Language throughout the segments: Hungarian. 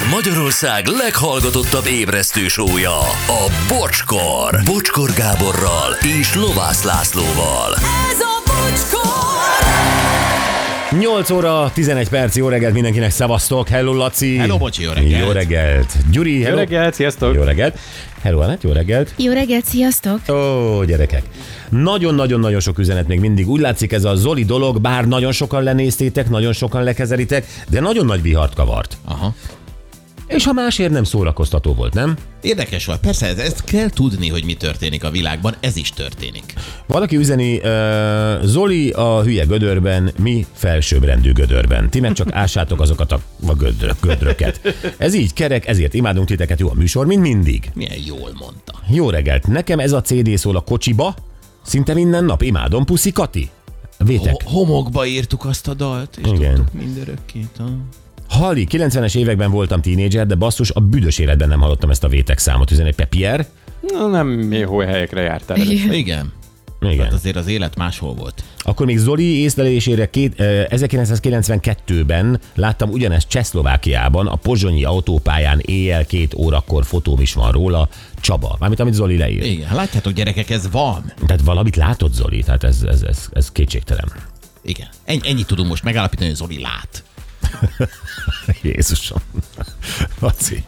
Ez Magyarország leghallgatottabb ébresztő sója, a Bocskor. Bocskor Gáborral és Lovász Lászlóval. Ez a bocskor! 8 óra, 11 perc, jó reggelt mindenkinek, szevasztok, hello Laci. Hello, bocsi, jó reggelt. Jó reggelt. Gyuri, hello. Jó reggelt, sziasztok! Jó reggelt. Hello, Anett, jó reggelt. Jó reggelt, sziasztok! Ó, gyerekek. Nagyon-nagyon-nagyon sok üzenet még mindig. Úgy látszik ez a Zoli dolog, bár nagyon sokan lenéztétek, nagyon sokan lekezelitek, de nagyon nagy vihart kavart. Aha. És ha másért nem szórakoztató volt, nem? Érdekes volt. Persze, ez- ezt kell tudni, hogy mi történik a világban. Ez is történik. Valaki üzeni, uh, Zoli a hülye gödörben, mi felsőbbrendű gödörben. Ti meg csak ássátok azokat a, a gödrök, gödröket. Ez így kerek, ezért imádunk titeket, jó a műsor, mint mindig. Milyen jól mondta. Jó reggelt, nekem ez a CD szól a kocsiba, szinte minden nap imádom, puszi Kati. Vétek. Ho- homokba írtuk azt a dalt, és Igen. tudtuk mindörökké. Ha? Hali, 90-es években voltam tínédzser, de basszus, a büdös életben nem hallottam ezt a vétek számot. Üzen egy Pepier? Na, nem jó helyekre jártál. Igen. Igen. Igen. Hát azért az élet máshol volt. Akkor még Zoli észlelésére két, eh, 1992-ben láttam ugyanezt Csehszlovákiában, a pozsonyi autópályán éjjel két órakor fotóm is van róla, Csaba, mármint amit Zoli leír. Igen. Hát Látjátok, gyerekek, ez van. Tehát valamit látott Zoli, tehát ez, ez, ez, ez kétségtelen. Igen. Ennyi, ennyit tudunk most megállapítani, hogy Zoli lát. Jézusom. Laci.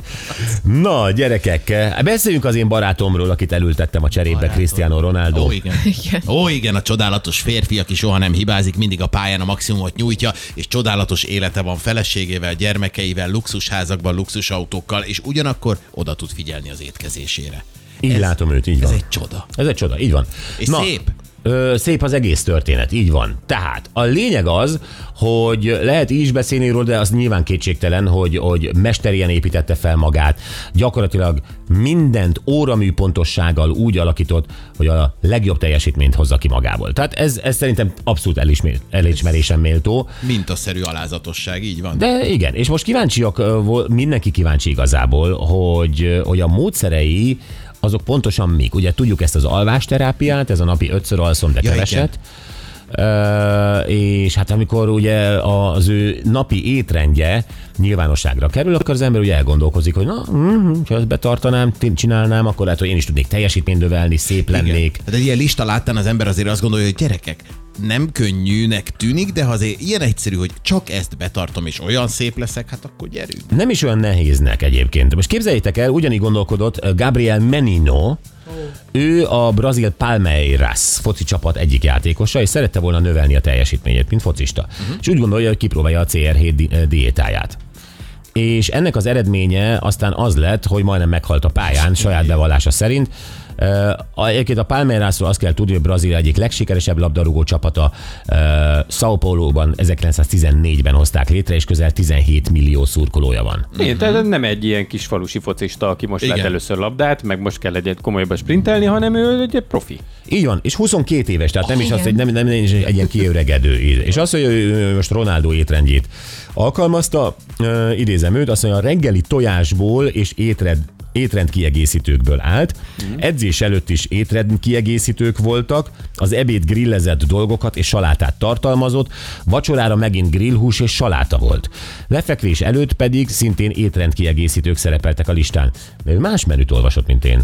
Na, gyerekek, beszéljünk az én barátomról, akit elültettem a cserébe, Barátom. Cristiano Ronaldo. Ó, igen. Igen. Ó, igen, a csodálatos férfi, aki soha nem hibázik, mindig a pályán a maximumot nyújtja, és csodálatos élete van feleségével, gyermekeivel, luxusházakban, luxusautókkal, és ugyanakkor oda tud figyelni az étkezésére. Így ez, látom őt, így Ez van. egy csoda. Ez egy csoda, így van. És szép. Ö, szép az egész történet, így van. Tehát a lényeg az, hogy lehet így is beszélni róla, de az nyilván kétségtelen, hogy, hogy mesterien építette fel magát. Gyakorlatilag mindent óramű pontossággal úgy alakított, hogy a legjobb teljesítményt hozza ki magából. Tehát ez, ez szerintem abszolút elismer, elismerésen méltó. Mintaszerű alázatosság, így van. De igen, és most kíváncsiak, mindenki kíváncsi igazából, hogy, hogy a módszerei azok pontosan mik. Ugye tudjuk ezt az alvásterápiát, ez a napi ötször alszom, de Ja, keveset. Ö, és hát amikor ugye az ő napi étrendje nyilvánosságra kerül, akkor az ember ugye elgondolkozik, hogy na, mm, ha ezt betartanám, csinálnám, akkor lehet, hogy én is tudnék teljesítményt növelni, szép lennék. Hát egy ilyen lista láttán az ember azért azt gondolja, hogy gyerekek, nem könnyűnek tűnik, de ha azért ilyen egyszerű, hogy csak ezt betartom, és olyan szép leszek, hát akkor gyerünk. Nem is olyan nehéznek egyébként. Most képzeljétek el, ugyanígy gondolkodott uh, Gabriel Menino, ő a brazil Palmeiras foci csapat egyik játékosa, és szerette volna növelni a teljesítményét, mint focista. Uh-huh. És úgy gondolja, hogy kipróbálja a CR7 di- eh, diétáját. És ennek az eredménye aztán az lett, hogy majdnem meghalt a pályán, saját bevallása szerint. Egyébként a Palmeirasról azt kell tudni, hogy Brazília egyik legsikeresebb labdarúgó csapata São Paulo-ban 1914-ben hozták létre, és közel 17 millió szurkolója van. Igen, tehát nem egy ilyen kis falusi focista, aki most lett először labdát, meg most kell egyet komolyabban sprintelni, hanem ő egy profi. Így van, és 22 éves, tehát nem is Igen. azt, hogy nem, nem, nem is egy ilyen kiöregedő. És azt, hogy ő ő most Ronaldo étrendjét alkalmazta, idézem őt, azt mondja, a reggeli tojásból és étrend, étrend kiegészítőkből állt. Edzés előtt is étrend kiegészítők voltak, az ebéd grillezett dolgokat és salátát tartalmazott, vacsorára megint grillhús és saláta volt. Lefekvés előtt pedig szintén étrend kiegészítők szerepeltek a listán. De ő más menüt olvasott, mint én.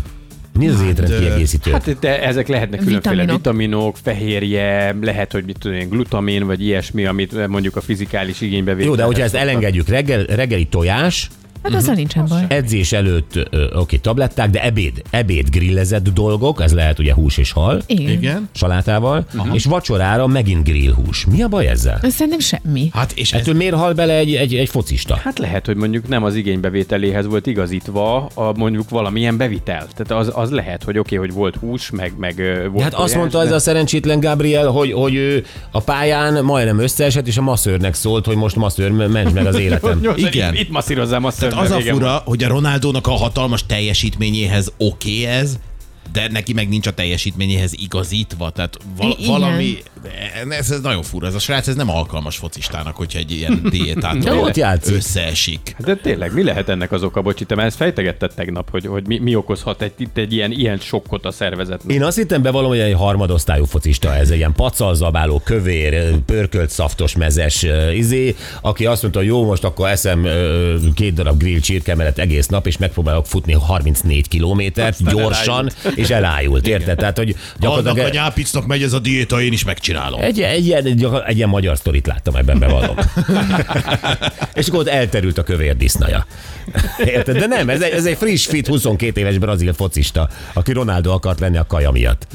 Mi az étrend ö, kiegészítő? Hát de ezek lehetnek különféle Vitaminok. vitaminok, fehérje, lehet, hogy mit tudom én, glutamin, vagy ilyesmi, amit mondjuk a fizikális igénybe Jó, de hogyha ezt elengedjük, reggel, reggeli tojás, Hát azzal nincsen baj. edzés előtt, oké, tabletták, de ebéd, ebéd grillezett dolgok, ez lehet ugye hús és hal, Igen. Igen. salátával, és vacsorára megint grillhús. Mi a baj ezzel? Szerintem semmi. Hát és ez, Ettől miért hal bele egy, egy, egy focista? Hát lehet, hogy mondjuk nem az igénybevételéhez volt igazítva a mondjuk valamilyen bevitel. Tehát az, az lehet, hogy oké, okay, hogy volt hús, meg, meg volt Hát azt mondta ez de- a szerencsétlen Gabriel, hogy, hogy ő a pályán majdnem összeesett, és a masszőrnek szólt, hogy most masszőr, mentsd meg az életem. Igen. Itt, itt masszírozzám azt az a fura, hogy a Ronaldónak a hatalmas teljesítményéhez oké okay ez, de neki meg nincs a teljesítményéhez igazítva, tehát val- igen. valami, ez, ez nagyon fura, ez a srác, ez nem alkalmas focistának, hogyha egy ilyen De diétától ott játszik. összeesik. De tényleg, mi lehet ennek az oka? Bocsi, te már ezt fejtegetted tegnap, hogy, hogy mi, mi okozhat egy, itt egy ilyen, ilyen sokkot a szervezetnek. Én azt hittem bevallom, hogy egy harmadosztályú focista ez, egy ilyen pacalzabáló, kövér, pörkölt, szaftos, mezes izé, aki azt mondta, hogy jó, most akkor eszem két darab grill csirkemelet egész nap, és megpróbálok futni 34 kilométert gyorsan, és elájult, érted? Tehát, hogy Annak a gyakorlatilag nyápicnak megy ez a diéta, én is megcsinálom. egy, egy, ilyen, egy, egy ilyen magyar sztorit láttam ebben, bevallom. és akkor ott elterült a kövér disznaja. Érted? De nem, ez egy, ez egy friss, fit, 22 éves brazil focista, aki Ronaldo akart lenni a kaja miatt.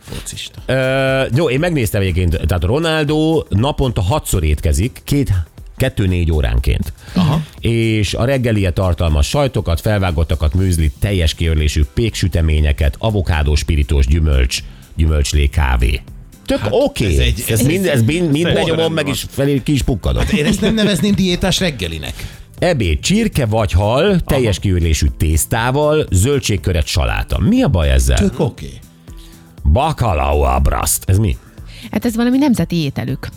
Focista. Ö, jó, én megnéztem egyébként, tehát Ronaldo naponta hatszor étkezik, két kettő-négy óránként. Aha. És a reggelie tartalmaz sajtokat, felvágottakat, műzlit, teljes kiörlésű péksüteményeket, avokádó, spirítós gyümölcs, gyümölcslé, kávé. Tök hát oké. ez Okay. egy- Ez, ez mind, ez mind, mind benyomom, meg is felé ki is pukkadott. Én ezt nem nevezném diétás reggelinek. Ebéd, csirke vagy hal, teljes kiürlésű tésztával, zöldségköret, saláta. Mi a baj ezzel? Tök oké. Okay. Bacalao abraszt. Ez mi? Hát ez valami nemzeti ételük.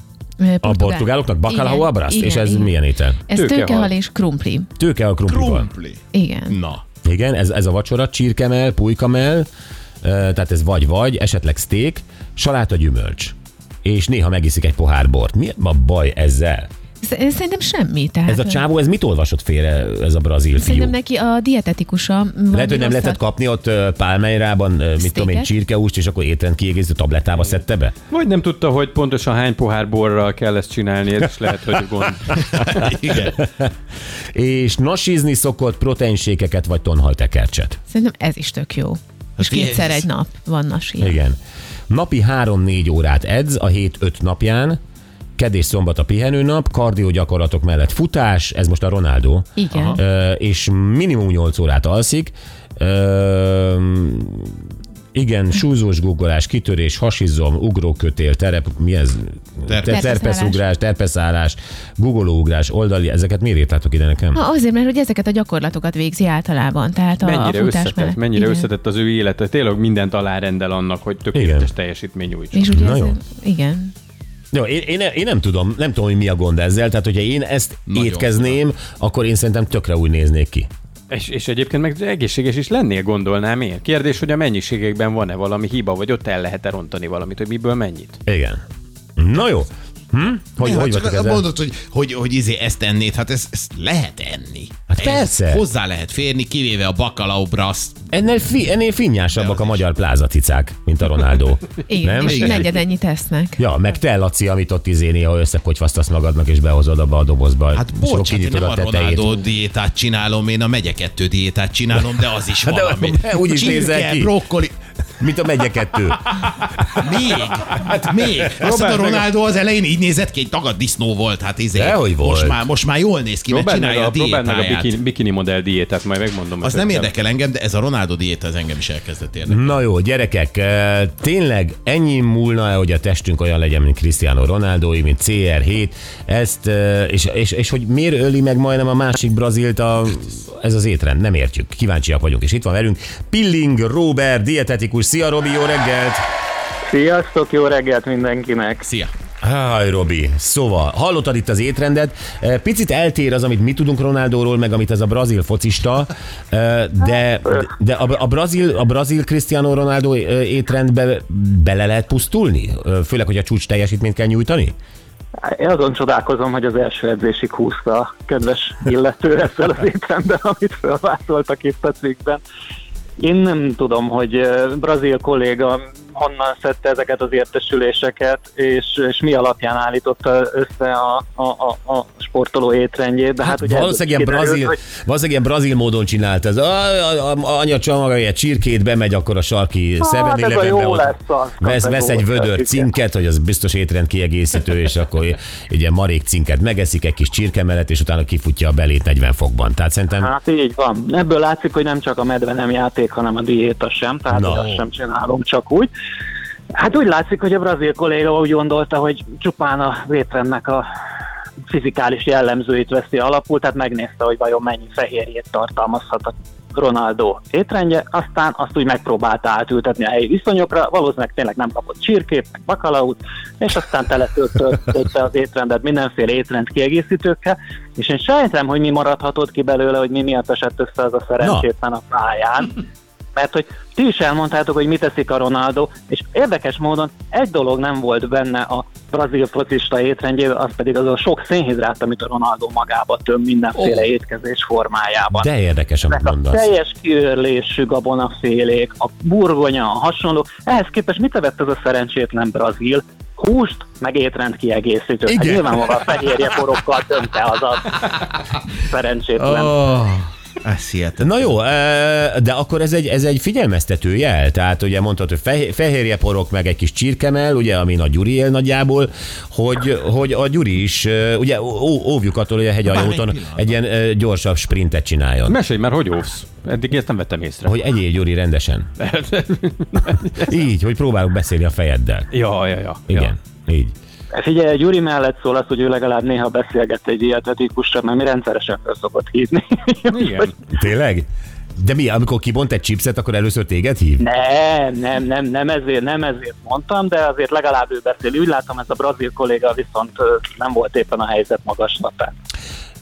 Ö, A portugál- portugáloknak Igen, abraszt? igen, És ez igen. milyen étel? Ez Tőkehal. tőkehal és krumpli. Tőke a krumplival. Krumpli. Igen. Na. Igen, ez, ez a vacsora, csirkemel, pulykamel, tehát ez vagy-vagy, esetleg steak, saláta, gyümölcs. És néha megiszik egy pohár bort. Mi a baj ezzel? Sz- Szerintem semmi. Tehát Ez a csávó, ez mit olvasott félre, ez a brazil fiú? Szerintem neki a dietetikusa. Lehet, hogy nem lehetett kapni ott Pálmeirában, mit tudom én, Steaket? csirkeúst, és akkor étrend kiegészítő tablettába szedte be? Vagy nem tudta, hogy pontosan hány pohár borral kell ezt csinálni, ez is lehet, hogy gond. Igen. És nasizni szokott proteinsékeket vagy tonhaltekercset. Szerintem ez is tök jó. És mi kétszer ez? egy nap van nasi. Igen. Napi 3-4 órát edz a hét 5 napján, ked és szombat a pihenőnap, kardió gyakorlatok mellett futás, ez most a Ronaldo. Igen. Ö, és minimum 8 órát alszik. Ö, igen, súzós guggolás, kitörés, hasizom, ugrókötél, terep, mi ez? Terpe- Te- Terpeszugrás, terpeszállás, guggolóugrás, oldali, ezeket miért írtátok ide nekem? Ha azért, mert hogy ezeket a gyakorlatokat végzi általában. Tehát a, a Mennyire futás összetett, mellett. mennyire Igen. összetett az ő élete. Tényleg mindent alárendel annak, hogy tökéletes Igen. teljesítmény nyújtson. És ugye Na ez, jó. igen. Jó, én, én, én, nem tudom, nem tudom, hogy mi a gond ezzel, tehát hogyha én ezt Nagyon étkezném, akkor én szerintem tökre úgy néznék ki. És, és egyébként meg egészséges is lennél, gondolnám én. Kérdés, hogy a mennyiségekben van-e valami hiba, vagy ott el lehet-e rontani valamit, hogy miből mennyit. Igen. Na jó. Hm? Hogy, Ja, hogy csak vagytok ezzel? mondod, hogy, hogy, hogy izé ezt ennéd, hát ezt, ezt lehet enni. Hát Ez persze. Hozzá lehet férni, kivéve a bacalao braszt. Ennél, fi, ennél finnyásabbak De a magyar plázacicák, mint a Ronaldo. Igen, Nem? és Igen. negyed ennyit tesznek. Ja, meg te, Laci, amit ott izé néha összekotyvasztasz magadnak, és behozod abba a dobozba. Hát bocs, hát én nem a tetejét. Ronaldo diétát csinálom, én a megye kettő diétát csinálom, de az is Hát de valami. úgy is Csirke, nézel ki. brokkoli. Mint a megye kettő. Még, hát még. Azt a Ronaldo az elején így nézett ki, egy tagad disznó volt, hát izé. Dehogy volt. Most már, most már jól néz ki, mert Próbáld meg csinálja a, a próbáld meg a diétáját. bikini, bikini modell diétát, majd megmondom. Az nem érdekel engem, de ez a Ronaldo diéta az engem is elkezdett érdekelni. Na jó, gyerekek, eh, tényleg ennyi múlna -e, hogy a testünk olyan legyen, mint Cristiano Ronaldo, mint CR7, ezt, eh, és, és, és hogy miért öli meg majdnem a másik brazilt a, ez az étrend, nem értjük, kíváncsiak vagyunk, és itt van velünk Pilling Robert, dietetikus, szia Robi, jó reggelt! Sziasztok, jó reggelt mindenkinek! Szia! Háj, Robi. Szóval, hallottad itt az étrendet. Eh, Picit eltér az, amit mi tudunk Ronaldóról, meg amit ez a brazil focista, eh, de, de a, a, brazil, a brazil Cristiano Ronaldo eh, étrendbe bele lehet pusztulni? Főleg, hogy a csúcs teljesítményt kell nyújtani? Én azon csodálkozom, hogy az első edzésig húzta a kedves illető ezzel az étrendel, amit felvázoltak itt a cikkben. Én nem tudom, hogy brazil kolléga honnan szedte ezeket az értesüléseket, és, és mi alapján állította össze a, a, a, a sportoló étrendjét. De hát, Hát ugye valószínűleg ilyen, kiderült, brazil, hogy- valószínűleg ilyen brazil módon csinált ez. A, a, a, anya csomagolja egy csirkét, bemegy akkor a sarki Hát, 7 ez a jó lesz az vesz, vesz egy vödör cinket, hogy az biztos étrend kiegészítő, és akkor ilyen marék cinket megeszik, egy kis csirke mellett, és utána kifutja a belét 40 fokban. Tehát szerintem Hát így van. Ebből látszik, hogy nem csak a medve nem játék, hanem a diéta sem, tehát no. azt sem csinálom csak úgy. Hát úgy látszik, hogy a brazil kolléga úgy gondolta, hogy csupán a étrendnek a fizikális jellemzőit veszi alapul, tehát megnézte, hogy vajon mennyi fehérjét tartalmazhat a Ronaldo étrendje, aztán azt úgy megpróbálta átültetni a helyi viszonyokra, valószínűleg tényleg nem kapott csirkét, meg bakalaut, és aztán teletöltötte az étrendet mindenféle étrend kiegészítőkkel, és én sejtem, hogy mi maradhatott ki belőle, hogy mi miatt esett össze az a szerencsétlen a pályán, mert hogy ti is elmondtátok, hogy mit teszik a Ronaldo, és érdekes módon egy dolog nem volt benne a brazil focista étrendjében, az pedig az a sok szénhidrát, amit a Ronaldo magába töm mindenféle Ó. étkezés formájában. De érdekes, amit Ezek a mondasz. teljes kiörlésű gabonafélék, a burgonya, a hasonló. Ehhez képest mit evett ez a szerencsétlen brazil? Húst, meg étrend kiegészítőt. Hát Igen. nyilvánvalóan fehérje porokkal tömte az a szerencsétlen. Oh, ez hihetetlen. Na jó, eh, de akkor ez egy, ez egy figyelmeztető jel, tehát ugye mondtad, hogy feh- fehérje porok, meg egy kis csirkemel, ugye, amin a Gyuri él nagyjából, hogy, hogy a Gyuri is, eh, ugye ó- óvjuk attól, hogy a hegyaljóton egy ilyen eh, gyorsabb sprintet csináljon. Mesélj már, hogy óvsz? Eddig ezt nem vettem észre. Hogy egyél Gyuri rendesen. Így, hogy próbálok beszélni a fejeddel. Ja, ja, ja. Igen, így. Figyelj, Gyuri mellett szól az, hogy ő legalább néha beszélget egy dietetikusra, mert mi rendszeresen fel szokott hívni. Igen. Tényleg? De mi, amikor kibont egy chipset, akkor először téged hív? Nem, nem, nem, nem ezért, nem ezért mondtam, de azért legalább ő beszél. Úgy látom, ez a brazil kolléga viszont nem volt éppen a helyzet magaslatán.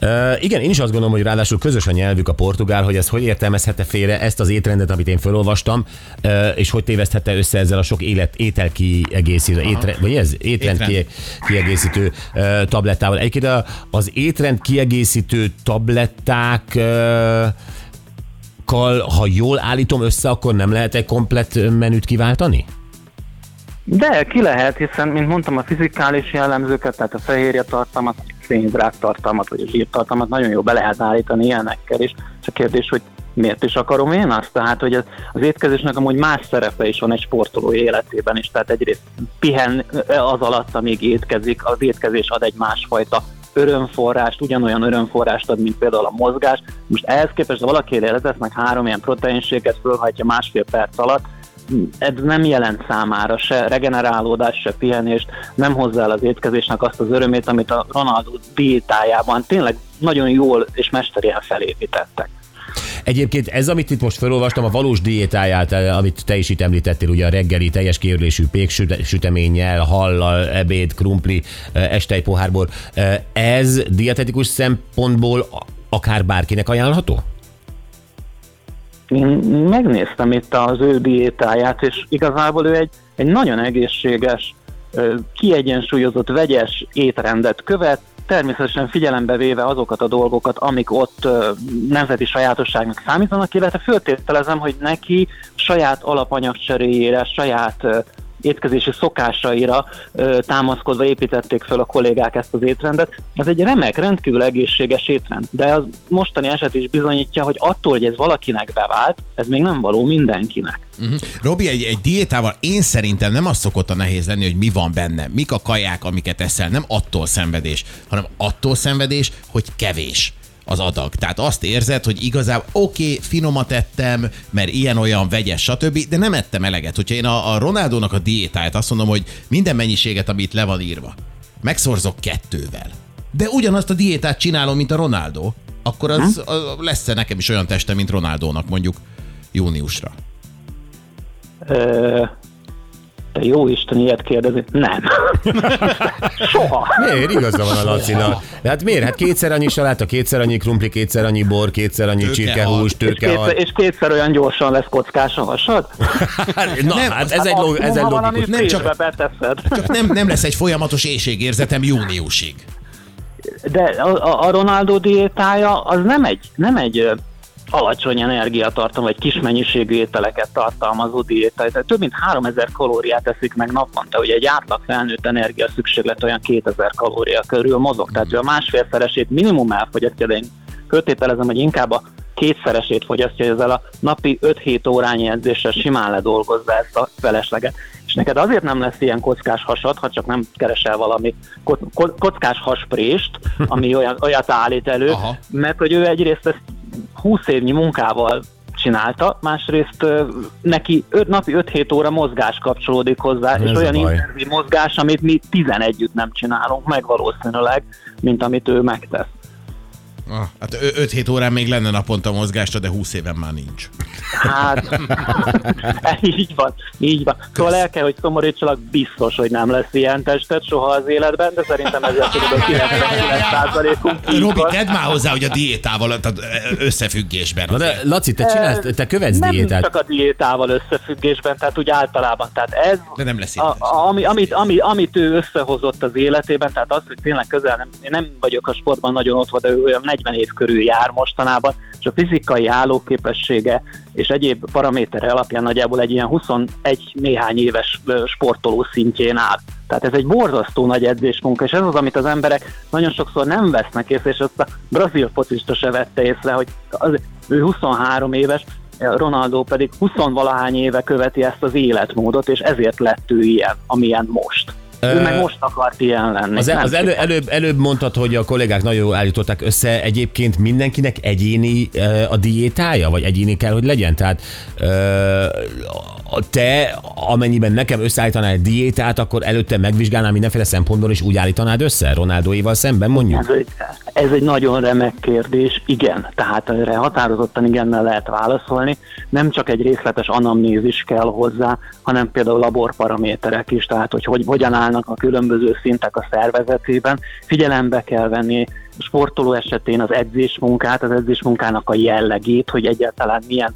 Uh, igen, én is azt gondolom, hogy ráadásul közös a nyelvük a portugál, hogy ezt hogy értelmezhette félre ezt az étrendet, amit én felolvastam, uh, és hogy téveszthette össze ezzel a sok élet, étel kiegészítő, étre, vagy ez? Étrend, Étrend. ki, kiegészítő uh, tablettával. Egyébként az étrend kiegészítő tabletták uh, kal, ha jól állítom össze, akkor nem lehet egy komplett menüt kiváltani? De ki lehet, hiszen, mint mondtam, a fizikális jellemzőket, tehát a fehérje tartalmat, szénhidrát tartalmat, vagy a zsírtartalmat nagyon jó be lehet állítani ilyenekkel is. Csak kérdés, hogy miért is akarom én azt? Tehát, hogy az, az étkezésnek amúgy más szerepe is van egy sportoló életében is. Tehát egyrészt pihen az alatt, amíg étkezik, az étkezés ad egy másfajta örömforrást, ugyanolyan örömforrást ad, mint például a mozgás. Most ehhez képest, ha valaki letesznek három ilyen proteinséget, fölhajtja másfél perc alatt, ez nem jelent számára se regenerálódás, se pihenést, nem hozzá el az étkezésnek azt az örömét, amit a Ronaldo diétájában tényleg nagyon jól és mesterien felépítettek. Egyébként ez, amit itt most felolvastam, a valós diétáját, eh, amit te is itt említettél, ugye a reggeli teljes kiörlésű péksüteménnyel, hallal, ebéd, krumpli, eh, este egy pohárból, eh, ez dietetikus szempontból akár bárkinek ajánlható? Én megnéztem itt az ő diétáját, és igazából ő egy, egy nagyon egészséges, kiegyensúlyozott, vegyes étrendet követ, természetesen figyelembe véve azokat a dolgokat, amik ott nemzeti sajátosságnak számítanak, illetve föltételezem, hogy neki saját alapanyagcseréjére, saját étkezési szokásaira ö, támaszkodva építették föl a kollégák ezt az étrendet. Ez egy remek, rendkívül egészséges étrend, de az mostani eset is bizonyítja, hogy attól, hogy ez valakinek bevált, ez még nem való mindenkinek. Uh-huh. Robi, egy, egy diétával én szerintem nem az szokott a nehéz lenni, hogy mi van benne, mik a kaják, amiket eszel, nem attól szenvedés, hanem attól szenvedés, hogy kevés az adag. Tehát azt érzed, hogy igazából oké, okay, finomat ettem, mert ilyen-olyan vegyes, stb., de nem ettem eleget. Hogyha én a, a Ronaldónak a diétáját azt mondom, hogy minden mennyiséget, amit le van írva, megszorzok kettővel, de ugyanazt a diétát csinálom, mint a Ronaldo, akkor az, az lesz-e nekem is olyan testem, mint Ronaldónak mondjuk júniusra. Te jó Isten, ilyet kérdezi? Nem. Soha. Miért? Igaza van a Lacinak. De hát miért? Hát kétszer annyi saláta, kétszer annyi krumpli, kétszer annyi bor, kétszer annyi Tőkehal. csirkehús, És tőkehal. kétszer, és kétszer olyan gyorsan lesz kockás a hasad? Na, hát ez egy, log, ez egy logikus. nem csak- beteszed. Csak nem, nem lesz egy folyamatos éjségérzetem júniusig. De a, a- a Ronaldo diétája az nem egy, nem egy alacsony energiatartalma, vagy kis mennyiségű ételeket tartalmazó diéta. Tehát több mint 3000 kalóriát eszik meg naponta. Ugye egy átlag felnőtt energia szükséglet olyan 2000 kalória körül mozog. Tehát ő a másfélszeresét minimum elfogyasztja, de én föltételezem, hogy inkább a kétszeresét fogyasztja, hogy ezzel a napi 5-7 órányi edzéssel simán ledolgozza ezt a felesleget. És neked azért nem lesz ilyen kockás hasad, ha csak nem keresel valami ko- ko- kockás hasprést, ami olyan, olyat állít elő, Aha. mert hogy ő egyrészt ezt 20 évnyi munkával csinálta, másrészt neki öt, napi 5-7 óra mozgás kapcsolódik hozzá, Ez és olyan intenzív mozgás, amit mi 11 együtt nem csinálunk meg valószínűleg, mint amit ő megtesz. Ah, hát 5-7 órán még lenne naponta mozgásra, de 20 éven már nincs. Hát, így van, így van. Szóval el kell, hogy szomorítsalak, biztos, hogy nem lesz ilyen testet soha az életben, de szerintem ezzel kb. 99%-unk így Robi, tedd már hozzá, hogy a diétával tehát összefüggésben. Na de. Laci, te csinálsz, te követsz Nem diétát. csak a diétával összefüggésben, tehát úgy általában. Tehát ez, De nem lesz a, ami, amit, ami, amit ő összehozott az életében, tehát az, hogy tényleg közel nem, én nem vagyok a sportban nagyon ott, de ő olyan 40 év körül jár mostanában, és a fizikai állóképessége és egyéb paramétere alapján nagyjából egy ilyen 21 néhány éves sportoló szintjén áll. Tehát ez egy borzasztó nagy edzésmunka, és ez az, amit az emberek nagyon sokszor nem vesznek észre, és azt a brazil focista se vette észre, hogy az, ő 23 éves, Ronaldo pedig 20-valahány éve követi ezt az életmódot, és ezért lett ő ilyen, amilyen most. Ő meg most akart ilyen lenni. Az, Nem az elő, előbb, előbb mondtad, hogy a kollégák nagyon jól állították össze. Egyébként mindenkinek egyéni uh, a diétája, vagy egyéni kell, hogy legyen? Tehát uh, te, amennyiben nekem összeállítanál egy diétát, akkor előtte megvizsgálnál mindenféle szempontból, és úgy állítanád össze Ronaldóival szemben, mondjuk? Ez egy, ez egy nagyon remek kérdés, igen. Tehát erre határozottan igennel lehet válaszolni. Nem csak egy részletes anamnézis kell hozzá, hanem például laborparaméterek is, tehát hogy, hogy hogyan állnak a különböző szintek a szervezetében. Figyelembe kell venni sportoló esetén az edzésmunkát, az edzésmunkának a jellegét, hogy egyáltalán milyen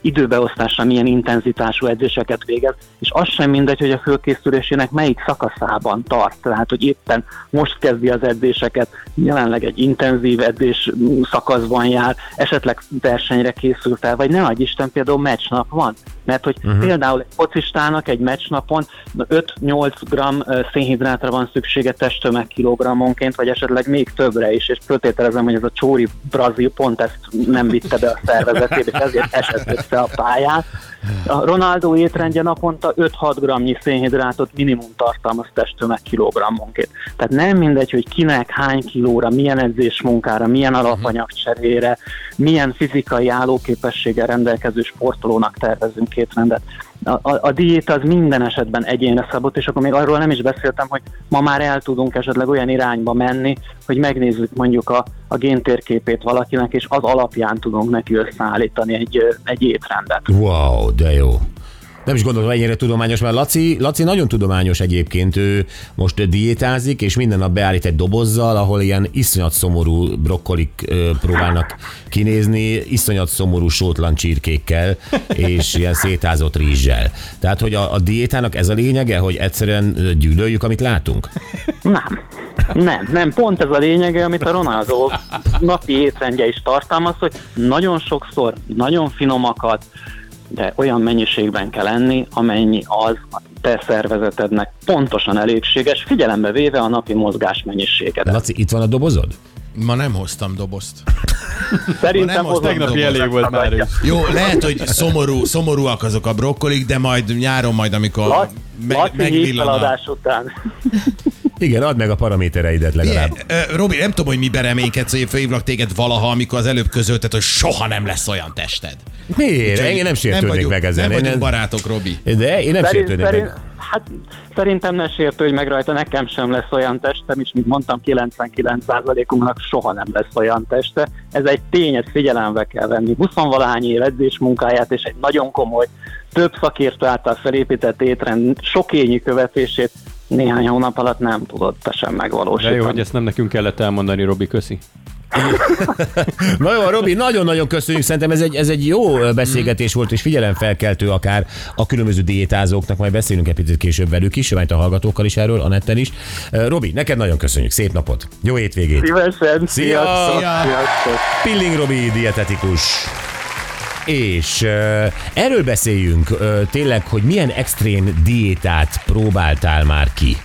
időbeosztásra, milyen intenzitású edzéseket végez, és az sem mindegy, hogy a fölkészülésének melyik szakaszában tart, tehát hogy éppen most kezdi az edzéseket, jelenleg egy intenzív edzés szakaszban jár, esetleg versenyre készül fel, vagy ne adj Isten, például meccsnap van, mert hogy uh-huh. például egy focistának egy meccsnapon 5-8 g szénhidrátra van szüksége testtömeg kilogrammonként, vagy esetleg még többre is, és föltételezem, hogy ez a csóri brazil pont ezt nem vitte be a szervezetébe, és ezért esett össze a pályán. A Ronaldo étrendje naponta 5-6 g szénhidrátot minimum tartalmaz testtömeg kilogrammonként. Tehát nem mindegy, hogy kinek hány kilóra, milyen edzésmunkára, milyen alapanyagcserére, milyen fizikai állóképességgel rendelkező sportolónak tervezünk étrendet. A, a, a diéta az minden esetben egyénre szabott, és akkor még arról nem is beszéltem, hogy ma már el tudunk esetleg olyan irányba menni, hogy megnézzük mondjuk a, a géntérképét valakinek, és az alapján tudunk neki összeállítani egy, egy étrendet. Wow, de jó. Nem is gondolom, ennyire tudományos, mert Laci, Laci nagyon tudományos egyébként. Ő most diétázik, és minden nap beállít egy dobozzal, ahol ilyen iszonyat szomorú brokkolik próbálnak kinézni, iszonyat szomorú sótlan csirkékkel, és ilyen szétázott rizssel. Tehát, hogy a, a diétának ez a lényege, hogy egyszerűen gyűlöljük, amit látunk? Nem. Nem, nem, pont ez a lényege, amit a Ronaldo napi étrendje is tartalmaz, hogy nagyon sokszor, nagyon finomakat, de olyan mennyiségben kell enni, amennyi az a te szervezetednek pontosan elégséges, figyelembe véve a napi mozgás mennyiségedet. Laci, itt van a dobozod? Ma nem hoztam dobozt. Szerintem nem, most Tegnapi elég volt már is. Jó, lehet, hogy szomorú, szomorúak azok a brokkolik, de majd nyáron majd, amikor Laci, me- Laci megvillan a... után. Igen, add meg a paramétereidet legalább. Ilyen, ö, Robi, nem tudom, hogy mibe reménykedsz, hogy én fölhívlak téged valaha, amikor az előbb közölted, hogy soha nem lesz olyan tested. Miért? Úgyhogy Én nem sértődnék vagyunk, meg ezen. Nem Én vagyunk nem- barátok, Robi. De én nem Szerint, sértődnék szerint, meg. Hát, szerintem ne sértődj meg rajta, nekem sem lesz olyan testem, és mint mondtam, 99%-unknak soha nem lesz olyan teste. Ez egy tény, ezt figyelembe kell venni. 20-valahány év edzés munkáját, és egy nagyon komoly, több szakértő által felépített étrend sokényi követését néhány hónap alatt nem tudod te sem De megvalósítani. jó, hogy ezt nem nekünk kellett elmondani, Robi, köszi. Na jó, Robi, nagyon-nagyon köszönjük. Szerintem ez egy, ez egy jó beszélgetés volt, és figyelemfelkeltő akár a különböző diétázóknak. Majd beszélünk egy picit később velük is, majd a hallgatókkal is erről, Anetten is. Robi, neked nagyon köszönjük. Szép napot. Jó hétvégét. Szívesen, Szia! Szia! Pilling Robi, dietetikus. És uh, erről beszéljünk uh, tényleg, hogy milyen extrém diétát próbáltál már ki.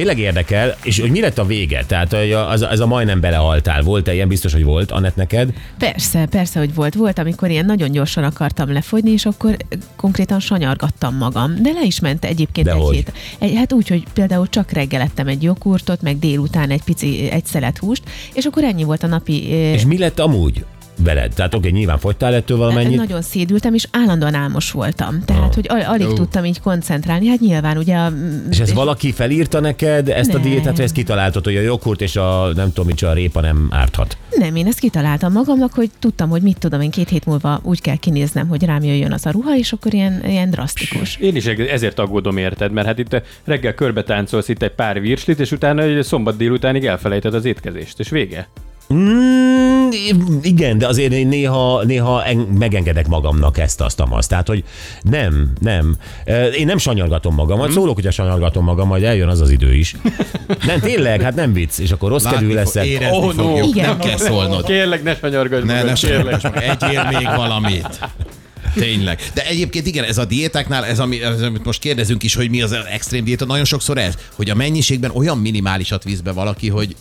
Tényleg érdekel, és hogy mi lett a vége? Tehát az, az a majdnem belehaltál. Volt-e ilyen? Biztos, hogy volt, Anett neked? Persze, persze, hogy volt. Volt, amikor ilyen nagyon gyorsan akartam lefogyni, és akkor konkrétan sanyargattam magam. De le is ment egyébként De egy hogy? hét. Egy, hát úgy, hogy például csak reggel ettem egy joghurtot, meg délután egy pici, egy szelet húst, és akkor ennyi volt a napi... És mi lett amúgy? Veled? Tehát oké, nyilván fogytál ettől valamennyit. Nagyon szédültem, és állandóan álmos voltam. Tehát, Ah. hogy al- alig Ó. tudtam így koncentrálni. Hát nyilván ugye... a- És ez valaki felírta neked ezt a Nem. diétát, vagy ezt kitaláltad, hogy a joghurt és a nem tudom micsoda répa nem árthat? Nem, én ezt kitaláltam magamnak, hogy tudtam, hogy mit tudom, én két hét múlva úgy kell kinéznem, hogy rám jöjjön az a ruha, és akkor ilyen, ilyen drasztikus. Én is ezért aggódom érted, mert hát itt reggel körbe táncolsz itt egy pár virslit, és utána egy szombat délutánig elfelejted az étkezést, és vége. Mm, igen, de azért én néha, néha en- megengedek magamnak ezt, azt, azt. Tehát, hogy nem, nem. Én nem sanyargatom magam, majd szólok, hogy a sanyargatom magam, majd eljön az az idő is. Nem, tényleg, hát nem vicc, és akkor rossz kedvű Látni fog, leszek. érezni Oh, no. fogjuk. Igen. Nem kell szólnod. Kérlek, ne sanyargass Ne, magad, ne kérlek. egyél még valamit. Tényleg. De egyébként igen, ez a diétáknál, ez, ami, ez amit most kérdezünk is, hogy mi az extrém diéta, nagyon sokszor ez, hogy a mennyiségben olyan minimálisat visz be valaki, hogy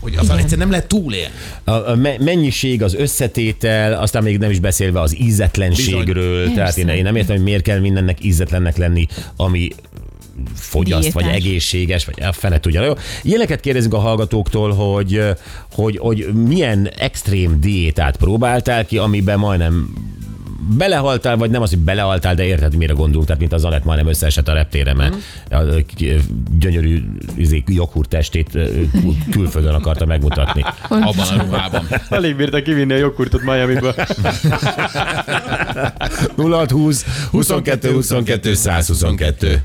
hogy azon Igen. egyszerűen nem lehet túlélni. A, a me- mennyiség, az összetétel, aztán még nem is beszélve az ízetlenségről. Bizony. Tehát én, én nem értem, hogy miért kell mindennek ízetlennek lenni, ami fogyaszt, vagy Diétás. egészséges, vagy a fene tudja. Jó, ilyeneket kérdezünk a hallgatóktól, hogy, hogy, hogy milyen extrém diétát próbáltál ki, amiben majdnem belehaltál, vagy nem az, hogy belehaltál, de érted, mire gondolunk, tehát mint az Anett majdnem összeesett a reptére, mert a k- gyönyörű izé, joghurt testét külföldön akarta megmutatni. Abban a ruhában. Alig bírta kivinni a joghurtot Miami-ba. 0620 22 22 122